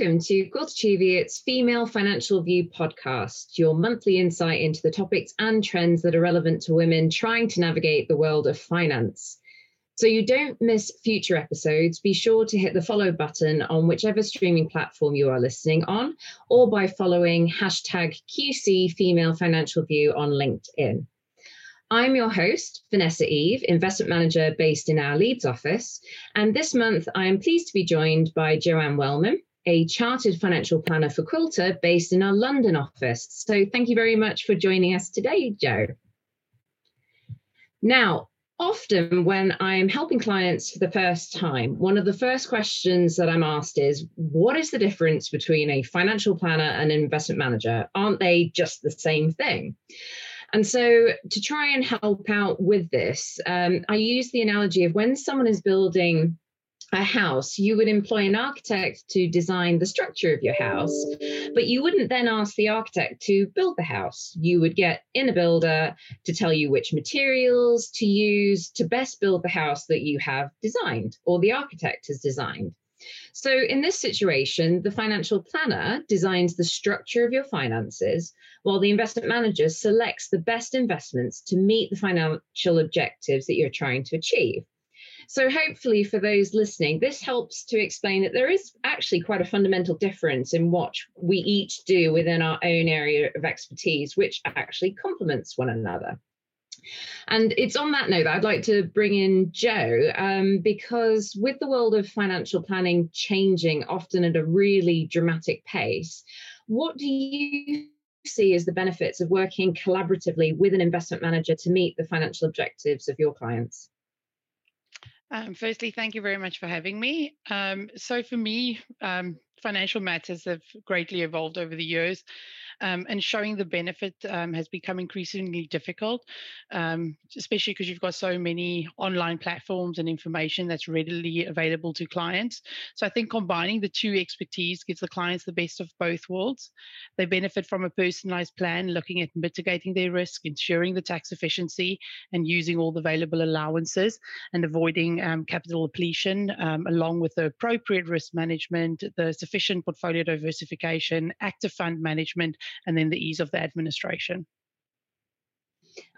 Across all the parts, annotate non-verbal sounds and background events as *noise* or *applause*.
Welcome to Quilter Cheviot's Female Financial View podcast, your monthly insight into the topics and trends that are relevant to women trying to navigate the world of finance. So you don't miss future episodes, be sure to hit the follow button on whichever streaming platform you are listening on, or by following hashtag QC Female Financial View on LinkedIn. I'm your host, Vanessa Eve, investment manager based in our Leeds office. And this month, I am pleased to be joined by Joanne Welman, a chartered financial planner for Quilter based in our London office. So thank you very much for joining us today, Jo. Now, often when I'm helping clients for the first time, one of the first questions that I'm asked is what is the difference between a financial planner and an investment manager? Aren't they just the same thing? And so, to try and help out with this, um, I use the analogy of when someone is building a house, you would employ an architect to design the structure of your house, but you wouldn't then ask the architect to build the house. You would get in a builder to tell you which materials to use to best build the house that you have designed or the architect has designed. So, in this situation, the financial planner designs the structure of your finances, while the investment manager selects the best investments to meet the financial objectives that you're trying to achieve. So, hopefully, for those listening, this helps to explain that there is actually quite a fundamental difference in what we each do within our own area of expertise, which actually complements one another. And it's on that note that I'd like to bring in Jo, um, because with the world of financial planning changing often at a really dramatic pace, what do you see as the benefits of working collaboratively with an investment manager to meet the financial objectives of your clients? Um, firstly, thank you very much for having me. Um, so, for me, um, financial matters have greatly evolved over the years um, and showing the benefit um, has become increasingly difficult, um, especially because you've got so many online platforms and information that's readily available to clients. So I think combining the two expertise gives the clients the best of both worlds. They benefit from a personalized plan, looking at mitigating their risk, ensuring the tax efficiency, and using all the available allowances and avoiding um, capital depletion, um, along with the appropriate risk management, the sufficient portfolio diversification, active fund management, and then the ease of the administration.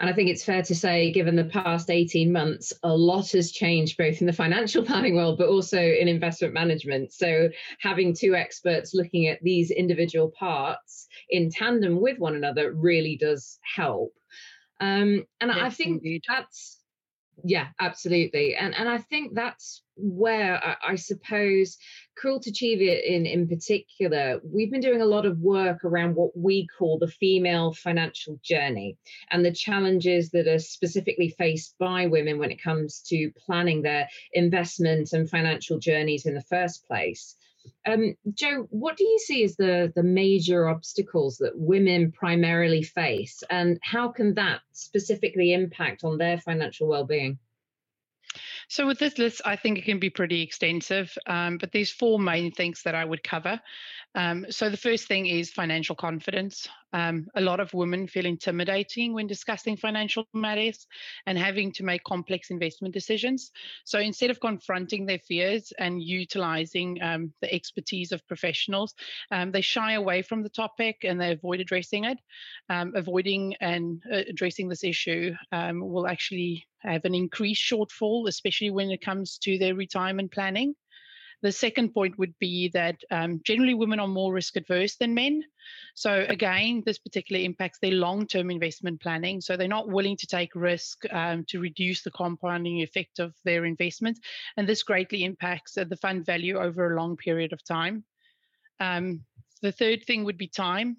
And I think it's fair to say, given the past 18 months, a lot has changed both in the financial *laughs* planning world, but also in investment management. So, having two experts looking at these individual parts in tandem with one another really does help. Um, and yes, I think indeed. that's yeah absolutely and and i think that's where I, I suppose Quilter Cheviot in in particular we've been doing a lot of work around what we call the female financial journey and the challenges that are specifically faced by women when it comes to planning their investment and financial journeys in the first place um, Jo, what do you see as the, the major obstacles that women primarily face, and how can that specifically impact on their financial well-being? So with this list, I think it can be pretty extensive, um, but there's four main things that I would cover. Um, so the first thing is financial confidence. Um, a lot of women feel intimidating when discussing financial matters and having to make complex investment decisions. So instead of confronting their fears and utilizing um, the expertise of professionals, um, they shy away from the topic and they avoid addressing it. Um, avoiding and uh, addressing this issue um, will actually have an increased shortfall, especially when it comes to their retirement planning. The second point would be that um, generally women are more risk adverse than men. So, again, this particularly impacts their long term investment planning. So, they're not willing to take risk um, to reduce the compounding effect of their investments. And this greatly impacts uh, the fund value over a long period of time. Um, the third thing would be time.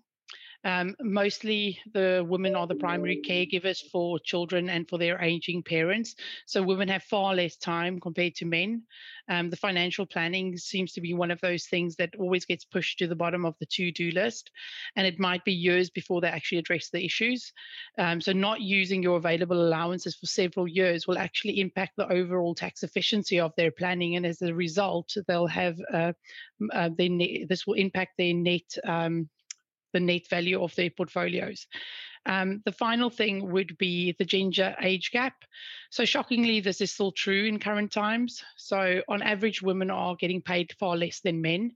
Um, mostly the women are the primary caregivers for children and for their aging parents. So women have far less time compared to men. Um, the financial planning seems to be one of those things that always gets pushed to the bottom of the to do list. And it might be years before they actually address the issues. Um, so not using your available allowances for several years will actually impact the overall tax efficiency of their planning. And as a result, they'll have uh, uh, their this will impact their net um, the net value of their portfolios. Um, the final thing would be the gender age gap. So, shockingly, this is still true in current times. So, on average, women are getting paid far less than men.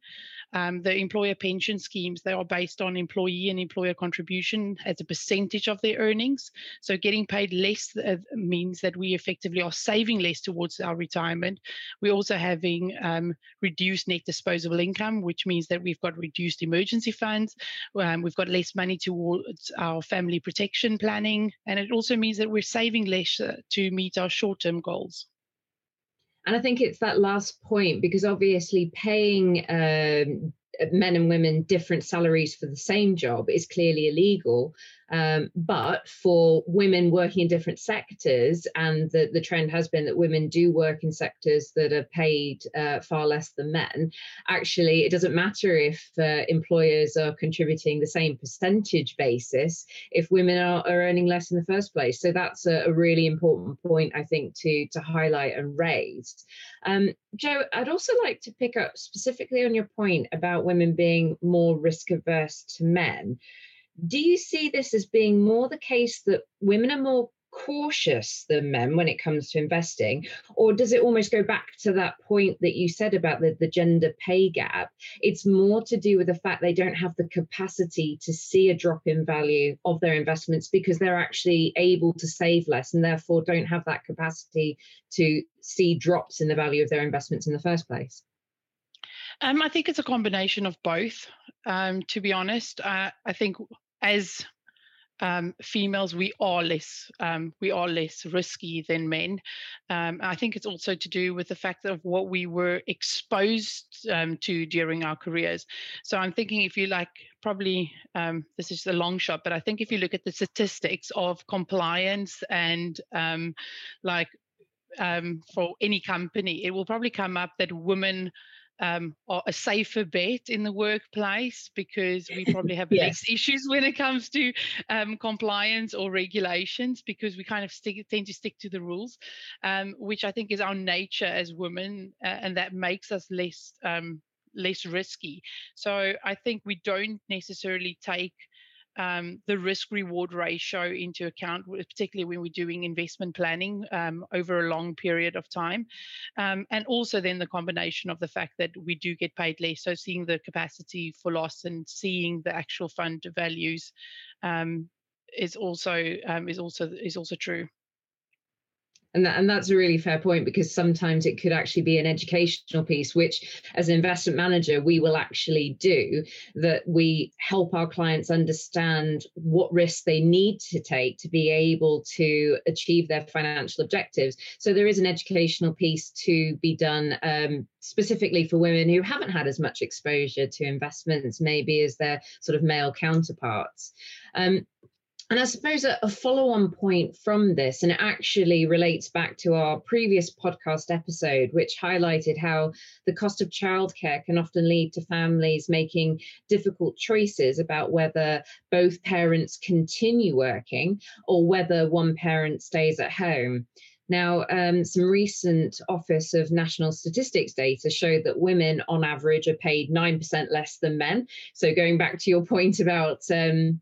Um, the employer pension schemes, they are based on employee and employer contribution as a percentage of their earnings. So getting paid less uh, means that we effectively are saving less towards our retirement. We're also having um, reduced net disposable income, which means that we've got reduced emergency funds. Um, we've got less money towards our family protection planning. And it also means that we're saving less uh, to meet our short term goals. And I think it's that last point because obviously paying um, men and women different salaries for the same job is clearly illegal. Um, but for women working in different sectors, and the, the trend has been that women do work in sectors that are paid uh, far less than men, actually, it doesn't matter if uh, employers are contributing the same percentage basis if women are, are earning less in the first place. So that's a, a really important point, I think, to, to highlight and raise. Um, Jo, I'd also like to pick up specifically on your point about women being more risk averse to men. Do you see this as being more the case that women are more cautious than men when it comes to investing? Or does it almost go back to that point that you said about the, the gender pay gap? It's more to do with the fact they don't have the capacity to see a drop in value of their investments because they're actually able to save less and therefore don't have that capacity to see drops in the value of their investments in the first place. Um, I think it's a combination of both. Um, to be honest, uh, I think as um, females we are less um, we are less risky than men. Um, I think it's also to do with the fact of what we were exposed um, to during our careers. So I'm thinking if you like, probably um, this is a long shot, but I think if you look at the statistics of compliance and um, like for any company, it will probably come up that women um, are a safer bet in the workplace because we probably have *laughs* yes. less issues when it comes to um, compliance or regulations because we kind of stick, tend to stick to the rules, um, which I think is our nature as women, uh, and that makes us less um, less risky. So I think we don't necessarily take um, the risk reward ratio into account, particularly when we're doing investment planning um, over a long period of time. Um, and also then the combination of the fact that we do get paid less. So seeing the capacity for loss and seeing the actual fund values um, is also um, is also is also true and that, and that's a really fair point because sometimes it could actually be an educational piece which as an investment manager we will actually do that we help our clients understand what risks they need to take to be able to achieve their financial objectives. So there is an educational piece to be done um, specifically for women who haven't had as much exposure to investments maybe as their sort of male counterparts. Um, and I suppose a, a follow on point from this, and it actually relates back to our previous podcast episode, which highlighted how the cost of childcare can often lead to families making difficult choices about whether both parents continue working or whether one parent stays at home. Now, um, some recent Office of National Statistics data showed that women, on average, are paid 9% less than men. So, going back to your *laughs* point about um,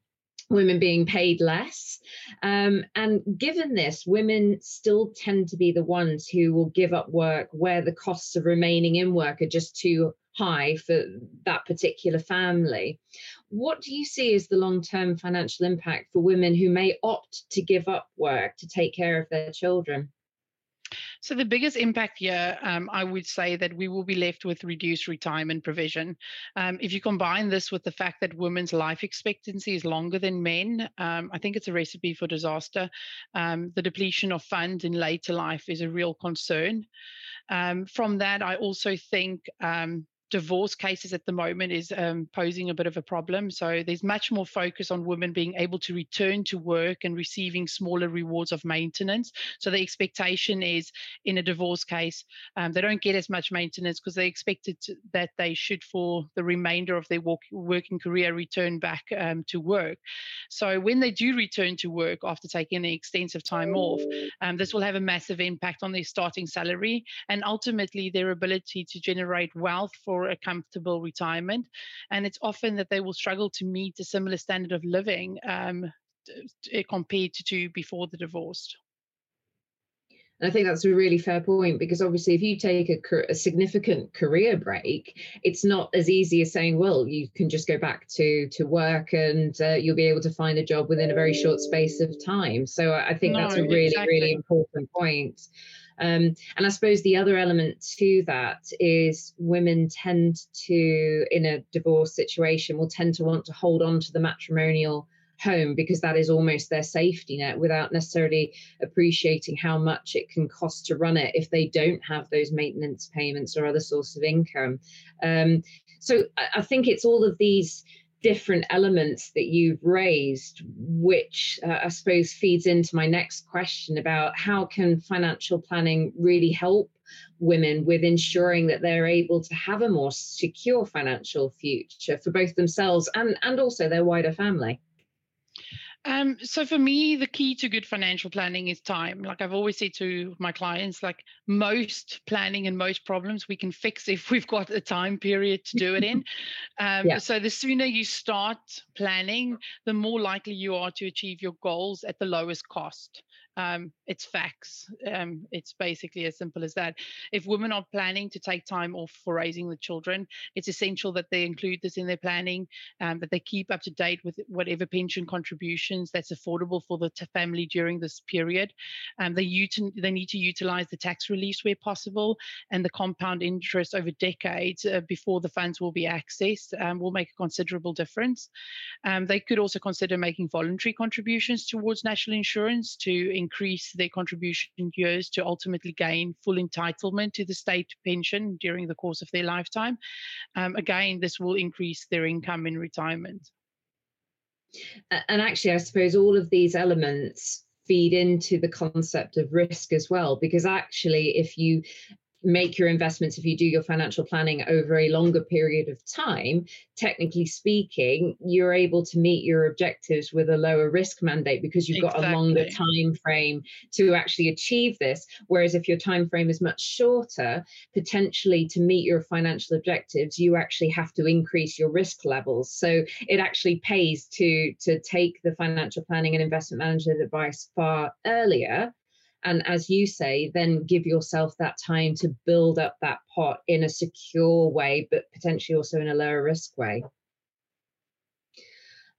women being paid less. Um, and given this, women still tend to be the ones who will give up work where the costs of remaining in work are just too high for that particular family. What do you see as the long term financial impact for women who may opt to give up work to take care of their children? So the biggest impact here, um, I would say that we will be left with reduced retirement provision. Um, if you combine this with the fact that women's life expectancy is longer than men, um, I think it's a recipe for disaster. Um, the depletion of funds in later life is a real concern. Um, from that, I also think um, divorce cases at the moment is um, posing a bit of a problem. So there's much more focus on women being able to return to work and receiving smaller rewards of maintenance. So the expectation is in a divorce case, um, they don't get as much maintenance because they expected to, that they should, for the remainder of their work, working career, return back um, to work. So when they do return to work after taking an extensive time off, um, this will have a massive impact on their starting salary and ultimately their ability to generate wealth for for a comfortable retirement. And it's often that they will struggle to meet a similar standard of living um, compared to before the divorce. I think that's a really fair point because obviously, if you take a, a, significant career break, it's not as easy as saying, "Well, you can just go back to to work and uh, you'll be able to find a job within a very short space of time." So I think no, that's a really, exactly. really important point. Um, and I suppose the other element to that is women tend to, in a divorce situation, will tend to want to hold on to the matrimonial home because that is almost their safety net without necessarily appreciating how much it can cost to run it if they don't have those maintenance payments or other source of income. Um, so I, I think it's all of these different elements that you've raised, which uh, I suppose feeds into my next question about how can financial planning really help women with ensuring that they're able to have a more secure financial future for both themselves and, and also their wider family? Um, so for me, the key to good financial planning is time. Like I've always said to my clients, like most planning and most problems we can fix if *laughs* we've got a time period to do it in. *laughs* Um, yeah. So the sooner you start planning, the more likely you are to achieve your goals at the lowest cost um, it's facts. Um, it's basically as simple as that. If women are planning to take time off for raising the children, it's essential that they include this in their planning, um, that they keep up to date with whatever pension contributions that's affordable for the t- family during this period. Um, they, util- they need to utilize the tax relief where possible, and the compound interest over decades uh, before the funds will be accessed um, will make a considerable difference. Um, they could also consider making voluntary contributions towards national insurance to increase their contribution years to ultimately gain full entitlement to the state pension during the course of their lifetime. Um, again, this will increase their income in retirement. And actually, I suppose all of these elements feed into the concept of risk as well because actually if you make your investments if you do your financial planning over a longer period of time technically speaking you're able to meet your objectives with a lower risk mandate because you've exactly. got a longer time frame to actually achieve this whereas if your time frame is much shorter potentially to meet your financial objectives you actually have to increase your risk levels so it actually pays to to take the financial planning and investment management advice far earlier and as you say then give yourself that time to build up that pot in a secure way but potentially also in a lower risk way.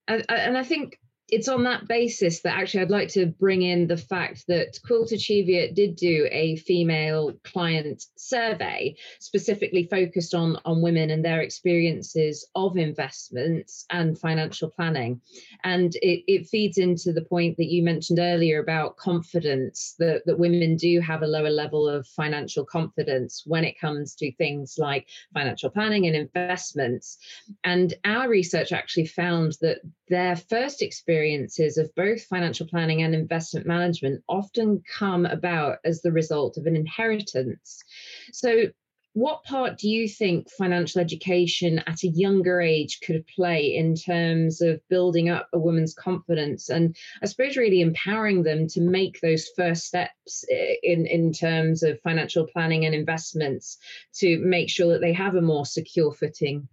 And, and i think it's on that basis that actually I'd like to bring in the fact that Quilter Cheviot did do a female client survey specifically focused on, on women and their experiences of investments and financial planning. And it, it feeds into the point that you mentioned earlier about confidence, that, that women do have a lower level of financial confidence when it comes to things like financial planning and investments. And our research actually found that their first experiences of both financial planning and investment management often come about as the result of an inheritance. So, what part do you think financial education at a younger age could play in terms of building up a woman's confidence and I suppose really empowering them to make those first steps eh, in, in terms of financial planning and investments to make sure that they have a more secure footing?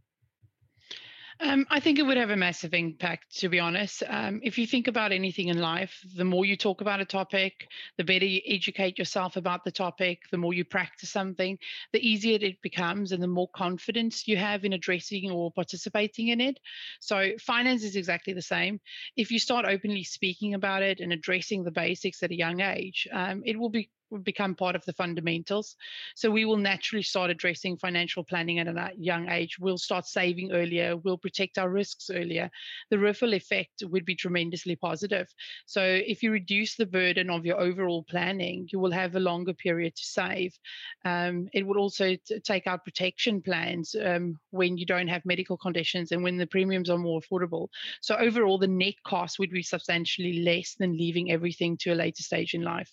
Um, I think it would have a massive impact, to be honest. Um, if you think about anything in life, the more you talk about a topic, the better you educate yourself about the topic, the more you practice something, the easier it becomes, and the more confidence you have in addressing or participating in it. So, finance is exactly the same. If you start openly speaking about it and addressing the basics at a young age, um, it will be become part of the fundamentals. So we will naturally start addressing financial planning at a young age. We'll start saving earlier. We'll protect our risks earlier. The ripple effect would be tremendously positive. So if you reduce the burden of your overall planning, you will have a longer period to save. Um, it would also t- take out protection plans um, when you don't have medical conditions and when the premiums are more affordable. So overall, the net cost would be substantially less than leaving everything to a later stage in life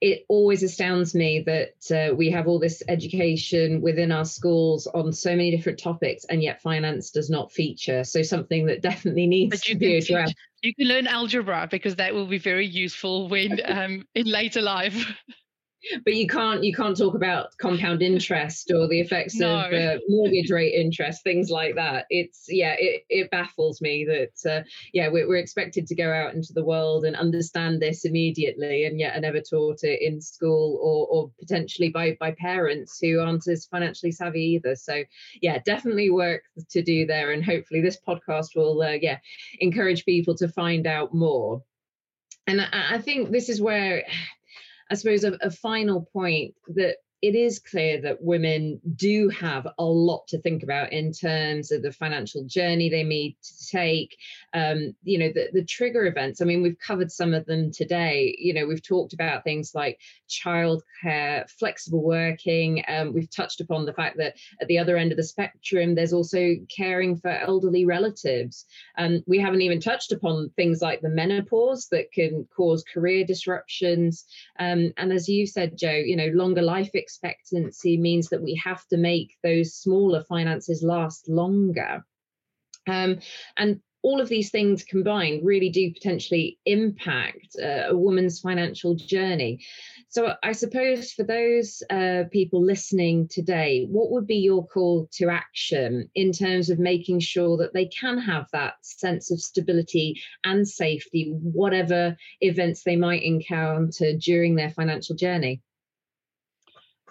it always astounds me that uh, we have all this education within our schools on so many different topics and yet finance does not feature. So something that *laughs* definitely needs to be addressed. you can learn algebra because that will be very useful when *laughs* um, in later life *laughs* but you can't you can't talk about compound interest or the effects no. of uh, mortgage rate interest things like that. It's yeah it, it baffles me that uh, yeah we're, we're expected to go out into the world and understand this immediately and yet are never taught it in school or or potentially by by parents who aren't as financially savvy either. So yeah definitely work to do there and hopefully this podcast will uh, yeah encourage people to find out more. And I, I think this is where I suppose a, a final point that it is clear that women do have a lot to think about in terms of the financial journey they need to take. Um, you know, the, the trigger events. I mean, we've covered some of them today. You know, we've talked about things like childcare, flexible working. Um, we've touched upon the fact that at the other end of the spectrum, there's also caring for elderly relatives. Um, we haven't even touched upon things like the menopause that can cause career disruptions. Um, and as you said, Jo, you know, longer life expectancy expectancy means that we have to make those smaller finances last longer. Um, and all of these things combined really do potentially impact uh, a woman's financial journey. So, I suppose for those uh, people listening today, what would be your call to action in terms of making sure that they can have that sense of stability and safety, whatever events they might encounter during their financial journey?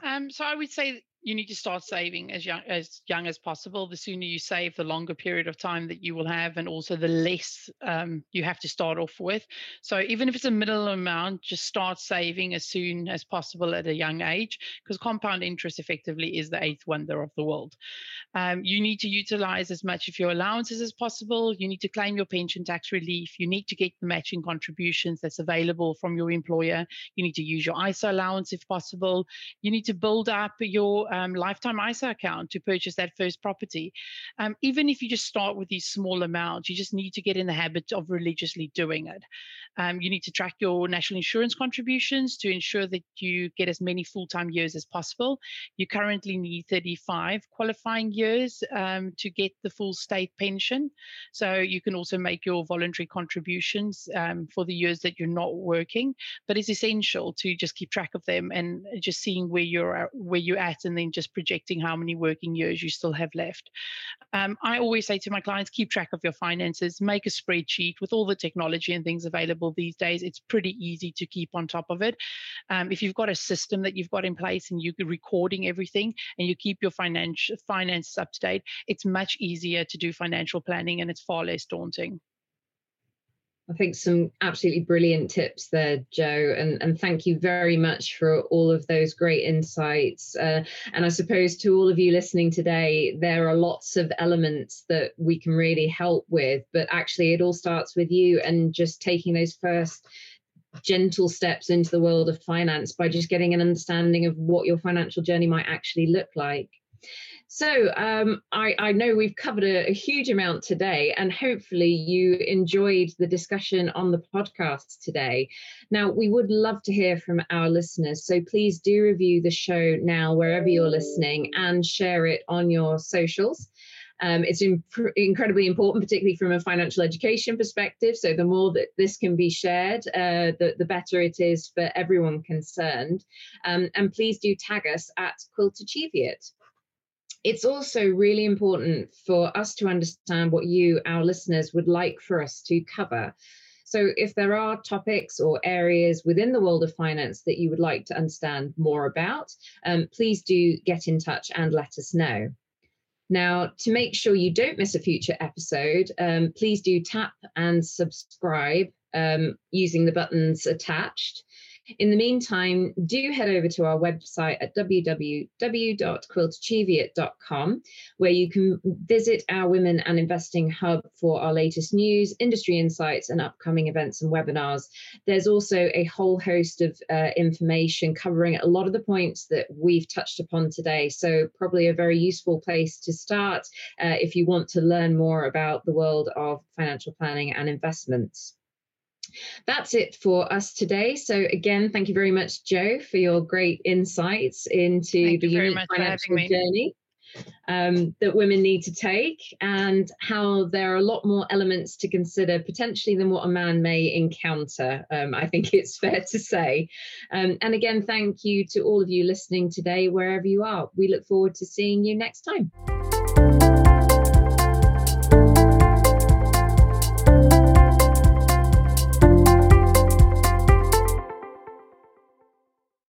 Um, so I would say you need to start saving as young as young as possible. The sooner you save, the longer period of time that you will have, and also the less um, you have to start off with. So even if it's a middle amount, just start saving as soon as possible at a young age, because compound interest effectively is the eighth wonder of the world. Um, you need to utilize as much of your allowances as possible. You need to claim your pension tax relief. You need to get the matching contributions that's available from your employer. You need to use your ISA allowance if possible. You need to build up your um, lifetime ISA account to purchase that first property. Um, even if you just start with these small amounts, you just need to get in the habit of religiously doing it. Um, you need to track your national insurance contributions to ensure that you get as many full time years as possible. You currently need 35 qualifying years um, to get the full state pension. So you can also make your voluntary contributions um, for the years that you're not working, but it's essential to just keep track of them and just seeing where you're where you're at and then just projecting how many working years you still have left. Um, I always say to my clients, keep track of your finances, make a spreadsheet with all the technology and things available these days. It's pretty easy to keep on top of it. Um, if you've got a system that you've got in place and you're recording everything and you keep your financial finances up to date, it's much easier to do financial planning and it's far less daunting. I think some absolutely brilliant tips there, Jo, and, and thank you very much for all of those great insights. Uh, and I suppose to all of you listening today, there are lots of elements that we can really help with, but actually, it all starts with you and just taking those first gentle steps into the world of finance by just getting an understanding of what your financial journey might actually look like. So um, I, I, know we've covered a, a, huge amount today, and hopefully you enjoyed the discussion on the podcast today. Now, we would love to hear from our listeners, so please do review the show now wherever you're listening and share it on your socials. Um, it's imp- incredibly important, particularly from a financial education perspective. So, the more that this can be shared, uh, the, the better it is for everyone concerned. Um, and please do tag us at Quilter Cheviot it's also really important for us to understand what you, our listeners, would like for us to cover. So, if there are topics or areas within the world of finance that you would like to understand more about, um, please do get in touch and let us know. Now, to make sure you don't miss a future episode, um, please do tap and subscribe um, using the buttons attached. In the meantime, do head over to our website at www.quiltercheviot.com, where you can visit our Women and Investing Hub for our latest news, industry insights, and upcoming events and webinars. There's also a whole host of uh, information covering a lot of the points that we've touched upon today. So, probably a very useful place to start uh, if you want to learn more about the world of financial planning and investments. That's it for us today. So again, thank you very much, Jo, for your great insights into thank the unique financial journey. um, that women need to take and how there are a lot more elements to consider potentially than what a man may encounter. Um, I think *laughs* it's fair to say. Um, and again, thank you to all of you listening today, wherever you are. We look forward to seeing you next time.